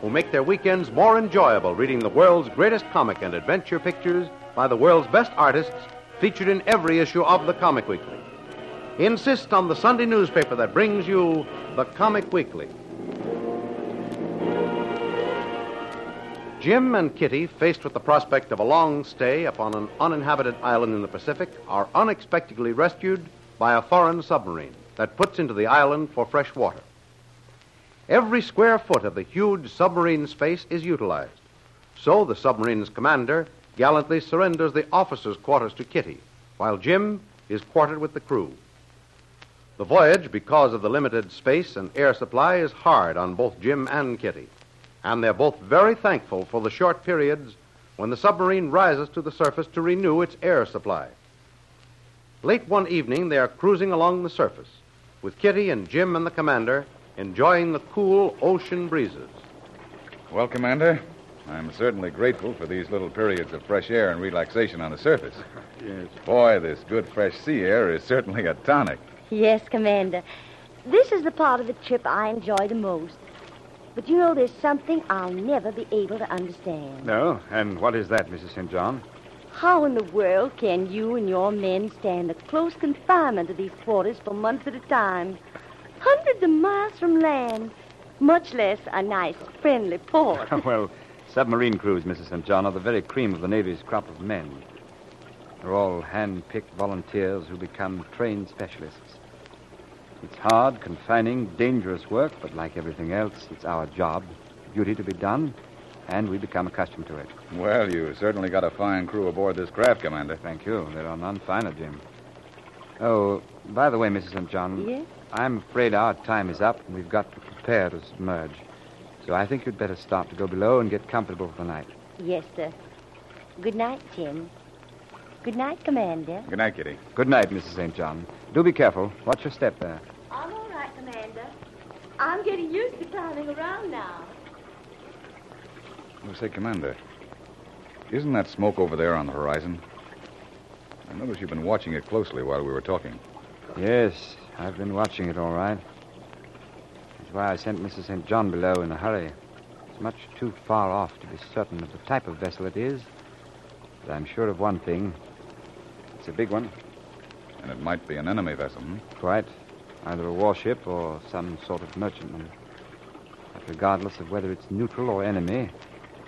who make their weekends more enjoyable reading the world's greatest comic and adventure pictures by the world's best artists featured in every issue of the Comic Weekly. Insist on the Sunday newspaper that brings you the Comic Weekly. Jim and Kitty, faced with the prospect of a long stay upon an uninhabited island in the Pacific, are unexpectedly rescued by a foreign submarine that puts into the island for fresh water. Every square foot of the huge submarine space is utilized. So the submarine's commander gallantly surrenders the officers' quarters to Kitty, while Jim is quartered with the crew. The voyage, because of the limited space and air supply, is hard on both Jim and Kitty and they're both very thankful for the short periods when the submarine rises to the surface to renew its air supply. Late one evening, they are cruising along the surface, with Kitty and Jim and the commander enjoying the cool ocean breezes. Well, Commander, I'm certainly grateful for these little periods of fresh air and relaxation on the surface. Yes. Boy, this good fresh sea air is certainly a tonic. Yes, Commander. This is the part of the trip I enjoy the most. But you know, there's something I'll never be able to understand. No? And what is that, Mrs. St. John? How in the world can you and your men stand the close confinement of these quarters for months at a time? Hundreds of miles from land, much less a nice, friendly port. well, submarine crews, Mrs. St. John, are the very cream of the Navy's crop of men. They're all hand-picked volunteers who become trained specialists. It's hard, confining, dangerous work, but like everything else, it's our job, duty to be done, and we become accustomed to it. Well, you certainly got a fine crew aboard this craft, Commander. Thank you. There are none finer, Jim. Oh, by the way, Mrs. St. John, Yes? I'm afraid our time is up, and we've got to prepare to submerge. So I think you'd better start to go below and get comfortable for the night. Yes, sir. Good night, Jim. Good night, Commander. Good night, Kitty. Good night, Mrs. St. John. Do be careful. Watch your step there. I'm all right, Commander. I'm getting used to climbing around now. Oh, say, Commander, isn't that smoke over there on the horizon? I noticed you've been watching it closely while we were talking. Yes, I've been watching it all right. That's why I sent Mrs. St. John below in a hurry. It's much too far off to be certain of the type of vessel it is. But I'm sure of one thing. It's a big one. And it might be an enemy vessel, hmm? Quite. Either a warship or some sort of merchantman. But regardless of whether it's neutral or enemy,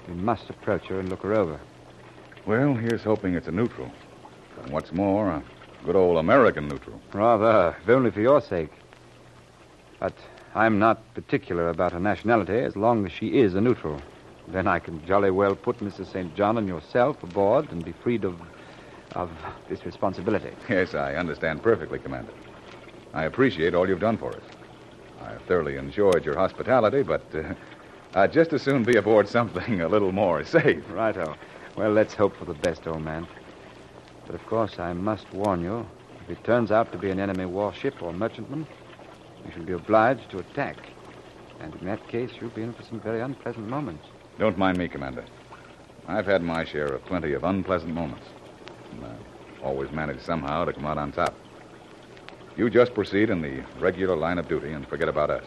we must approach her and look her over. Well, here's hoping it's a neutral. And what's more, good old American neutral. Rather, if only for your sake. But I'm not particular about her nationality as long as she is a neutral. Then I can jolly well put Mrs. St. John and yourself aboard and be freed of of this responsibility. Yes, I understand perfectly, Commander. I appreciate all you've done for us. I thoroughly enjoyed your hospitality, but uh, I'd just as soon be aboard something a little more safe. Righto. Well, let's hope for the best, old man. But of course, I must warn you. If it turns out to be an enemy warship or merchantman, we shall be obliged to attack. And in that case, you'll be in for some very unpleasant moments. Don't mind me, Commander. I've had my share of plenty of unpleasant moments. And I've always managed somehow to come out on top. You just proceed in the regular line of duty and forget about us.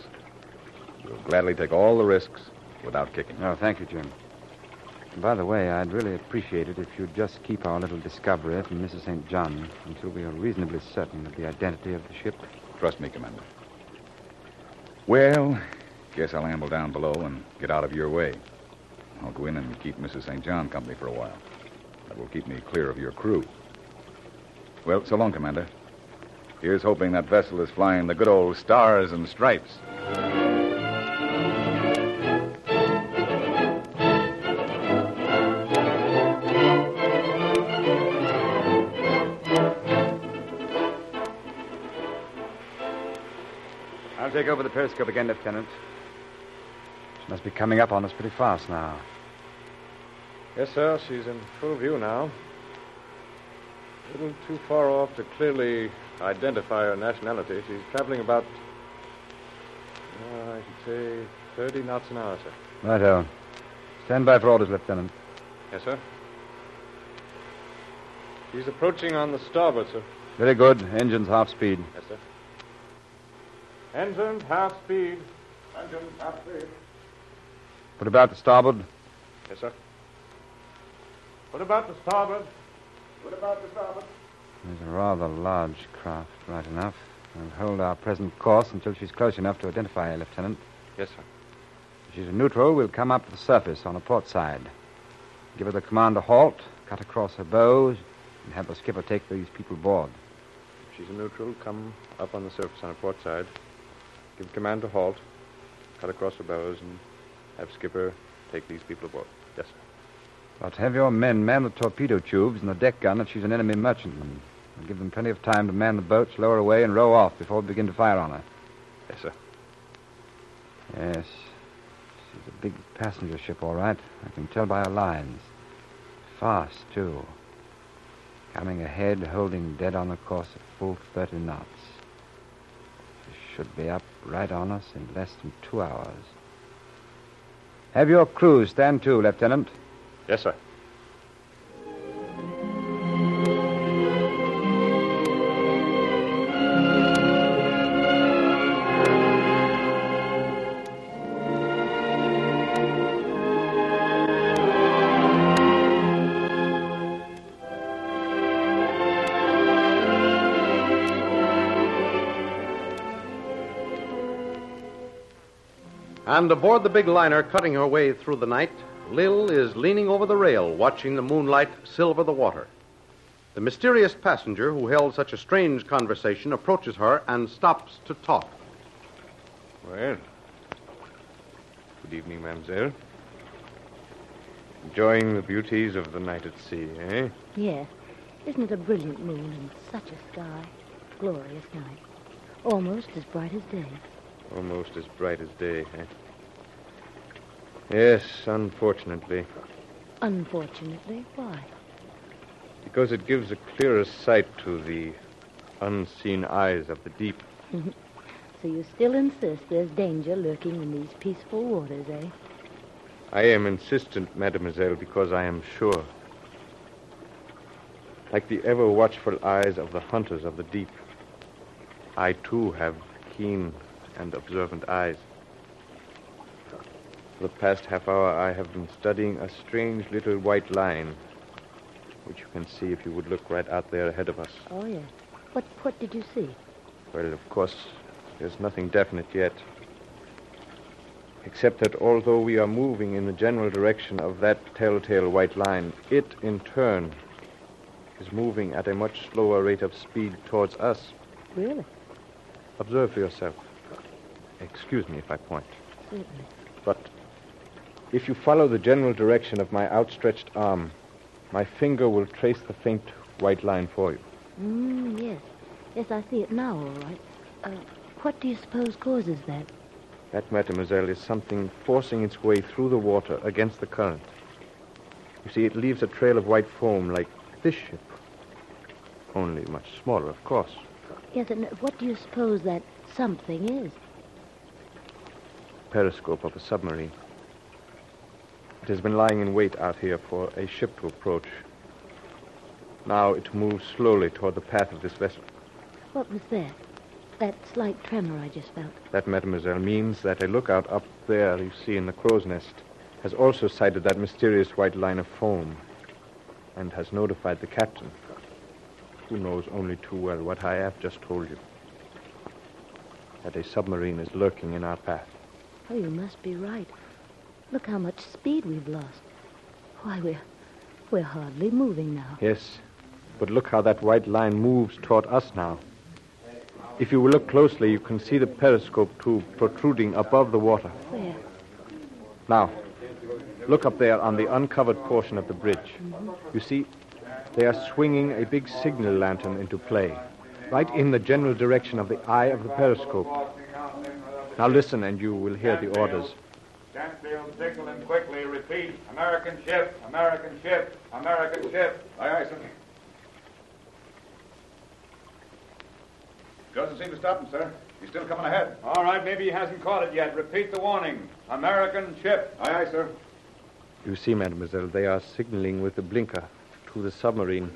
We'll gladly take all the risks without kicking. Oh, thank you, Jim. By the way, I'd really appreciate it if you'd just keep our little discovery from Mrs. St. John until we are reasonably certain of the identity of the ship. Trust me, Commander. Well, guess I'll amble down below and get out of your way. I'll go in and keep Mrs. St. John company for a while. That will keep me clear of your crew. Well, so long, Commander. Here's hoping that vessel is flying the good old stars and stripes. Take over the periscope again, Lieutenant. She must be coming up on us pretty fast now. Yes, sir. She's in full view now. A little too far off to clearly identify her nationality. She's traveling about, uh, I should say, 30 knots an hour, sir. Righto. Stand by for orders, Lieutenant. Yes, sir. She's approaching on the starboard, sir. Very good. Engines half speed. Yes, sir. Engines half speed. Engines half speed. Put about to starboard. Yes, sir. What about the starboard? What about the starboard? There's a rather large craft, right enough. We'll hold our present course until she's close enough to identify her, Lieutenant. Yes, sir. If she's in neutral, we'll come up to the surface on her port side. Give her the command to halt, cut across her bows, and have the skipper take these people aboard. If she's in neutral, come up on the surface on her port side. Give command to halt. Cut across the bows and have skipper take these people aboard. Yes, sir. But have your men man the torpedo tubes and the deck gun if she's an enemy merchantman. And give them plenty of time to man the boats, lower away, and row off before we begin to fire on her. Yes, sir. Yes. She's a big passenger ship, all right. I can tell by her lines. Fast, too. Coming ahead, holding dead on the course at full 30 knots. She should be up right on us in less than two hours. Have your crew stand to, Lieutenant. Yes, sir. And aboard the big liner cutting her way through the night, Lil is leaning over the rail, watching the moonlight silver the water. The mysterious passenger who held such a strange conversation approaches her and stops to talk. Well, good evening, mademoiselle. Enjoying the beauties of the night at sea, eh? Yes. Isn't it a brilliant moon and such a sky? Glorious night. Almost as bright as day. Almost as bright as day, eh? Yes, unfortunately. Unfortunately, why? Because it gives a clearer sight to the unseen eyes of the deep. So you still insist there's danger lurking in these peaceful waters, eh? I am insistent, mademoiselle, because I am sure. Like the ever watchful eyes of the hunters of the deep, I too have keen and observant eyes. For the past half hour, I have been studying a strange little white line, which you can see if you would look right out there ahead of us. Oh, yes. What, what did you see? Well, of course, there's nothing definite yet. Except that although we are moving in the general direction of that telltale white line, it, in turn, is moving at a much slower rate of speed towards us. Really? Observe for yourself. Excuse me if I point. Certainly. But if you follow the general direction of my outstretched arm, my finger will trace the faint white line for you. Mm, yes. Yes, I see it now, all right. Uh, what do you suppose causes that? That, mademoiselle, is something forcing its way through the water against the current. You see, it leaves a trail of white foam like this ship. Only much smaller, of course. Yes, and what do you suppose that something is? periscope of a submarine. It has been lying in wait out here for a ship to approach. Now it moves slowly toward the path of this vessel. What was that? That slight tremor I just felt. That, mademoiselle, means that a lookout up there you see in the crow's nest has also sighted that mysterious white line of foam and has notified the captain, who knows only too well what I have just told you. That a submarine is lurking in our path. Oh, you must be right. Look how much speed we've lost. Why, we're, we're hardly moving now. Yes, but look how that white line moves toward us now. If you will look closely, you can see the periscope tube protruding above the water. Where? Now, look up there on the uncovered portion of the bridge. You see, they are swinging a big signal lantern into play, right in the general direction of the eye of the periscope. Now listen, and you will hear the orders. Stansfield signaling quickly. Repeat. American ship. American ship. American ship. Aye, aye, sir. Doesn't seem to stop him, sir. He's still coming ahead. All right, maybe he hasn't caught it yet. Repeat the warning. American ship. Aye, aye, sir. You see, mademoiselle, they are signaling with the blinker to the submarine.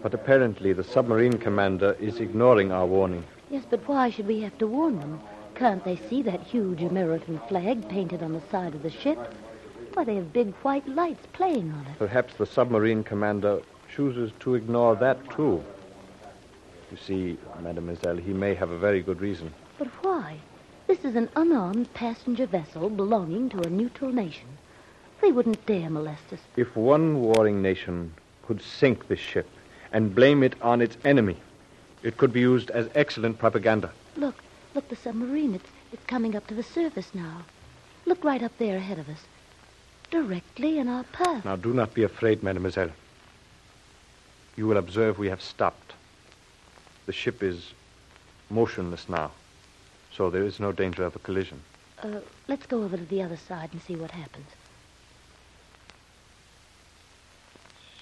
But apparently, the submarine commander is ignoring our warning. Yes, but why should we have to warn them? Can't they see that huge American flag painted on the side of the ship? Why, they have big white lights playing on it. Perhaps the submarine commander chooses to ignore that, too. You see, mademoiselle, he may have a very good reason. But why? This is an unarmed passenger vessel belonging to a neutral nation. They wouldn't dare molest us. If one warring nation could sink this ship and blame it on its enemy, it could be used as excellent propaganda. Look, look, the submarine. It's, it's coming up to the surface now. Look right up there ahead of us. Directly in our path. Now, do not be afraid, mademoiselle. You will observe we have stopped. The ship is motionless now, so there is no danger of a collision. Uh, let's go over to the other side and see what happens.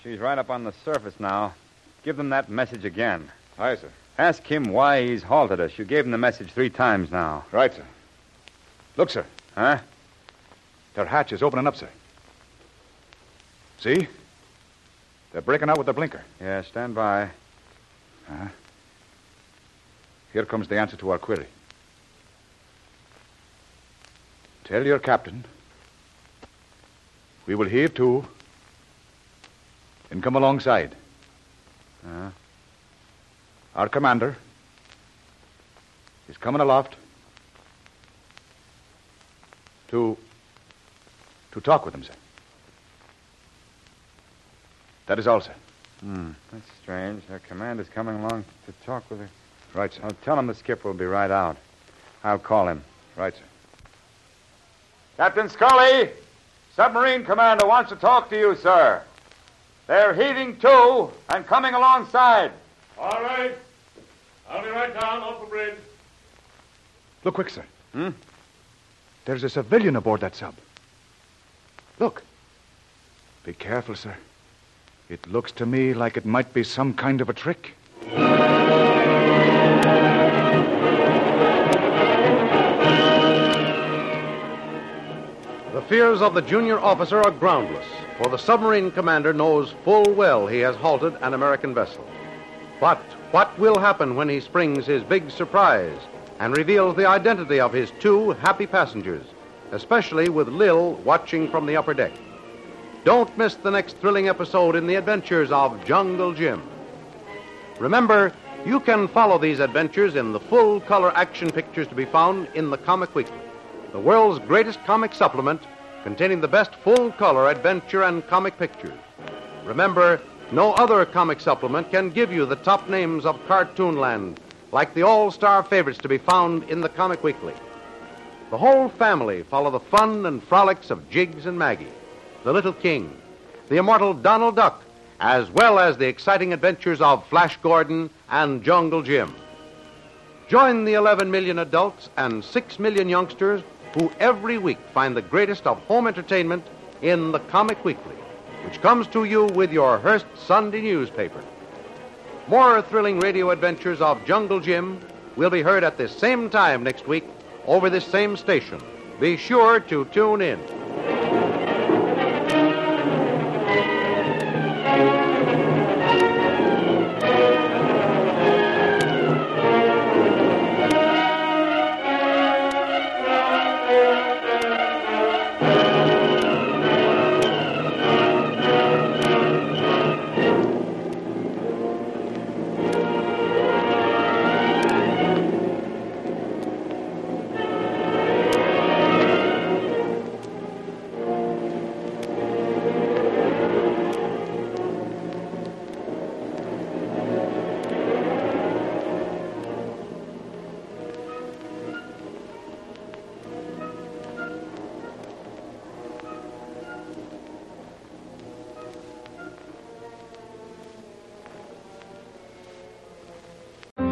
She's right up on the surface now. Give them that message again. Aye, sir. Ask him why he's halted us. You gave him the message three times now. Right, sir. Look, sir. Huh? Their hatch is opening up, sir. See? They're breaking out with the blinker. Yeah, stand by. Uh-huh. Here comes the answer to our query. Tell your captain we will heave to and come alongside. Our commander is coming aloft to to talk with him, sir. That is all, sir. Hmm. That's strange. Their commander's coming along to talk with her. Right, sir. I'll tell him the skipper will be right out. I'll call him. Right, sir. Captain Scully, submarine commander wants to talk to you, sir. They're heaving to and coming alongside. All right. I'll be right down off the bridge. Look quick, sir. Hmm? There's a civilian aboard that sub. Look. Be careful, sir. It looks to me like it might be some kind of a trick. The fears of the junior officer are groundless, for the submarine commander knows full well he has halted an American vessel. But what will happen when he springs his big surprise and reveals the identity of his two happy passengers, especially with Lil watching from the upper deck? Don't miss the next thrilling episode in the adventures of Jungle Jim. Remember, you can follow these adventures in the full color action pictures to be found in the Comic Weekly, the world's greatest comic supplement containing the best full color adventure and comic pictures. Remember, no other comic supplement can give you the top names of Cartoonland, like the all star favorites to be found in the Comic Weekly. The whole family follow the fun and frolics of Jiggs and Maggie, the Little King, the immortal Donald Duck, as well as the exciting adventures of Flash Gordon and Jungle Jim. Join the 11 million adults and 6 million youngsters who every week find the greatest of home entertainment in the Comic Weekly, which comes to you with your Hearst Sunday newspaper. More thrilling radio adventures of Jungle Jim will be heard at this same time next week over this same station. Be sure to tune in.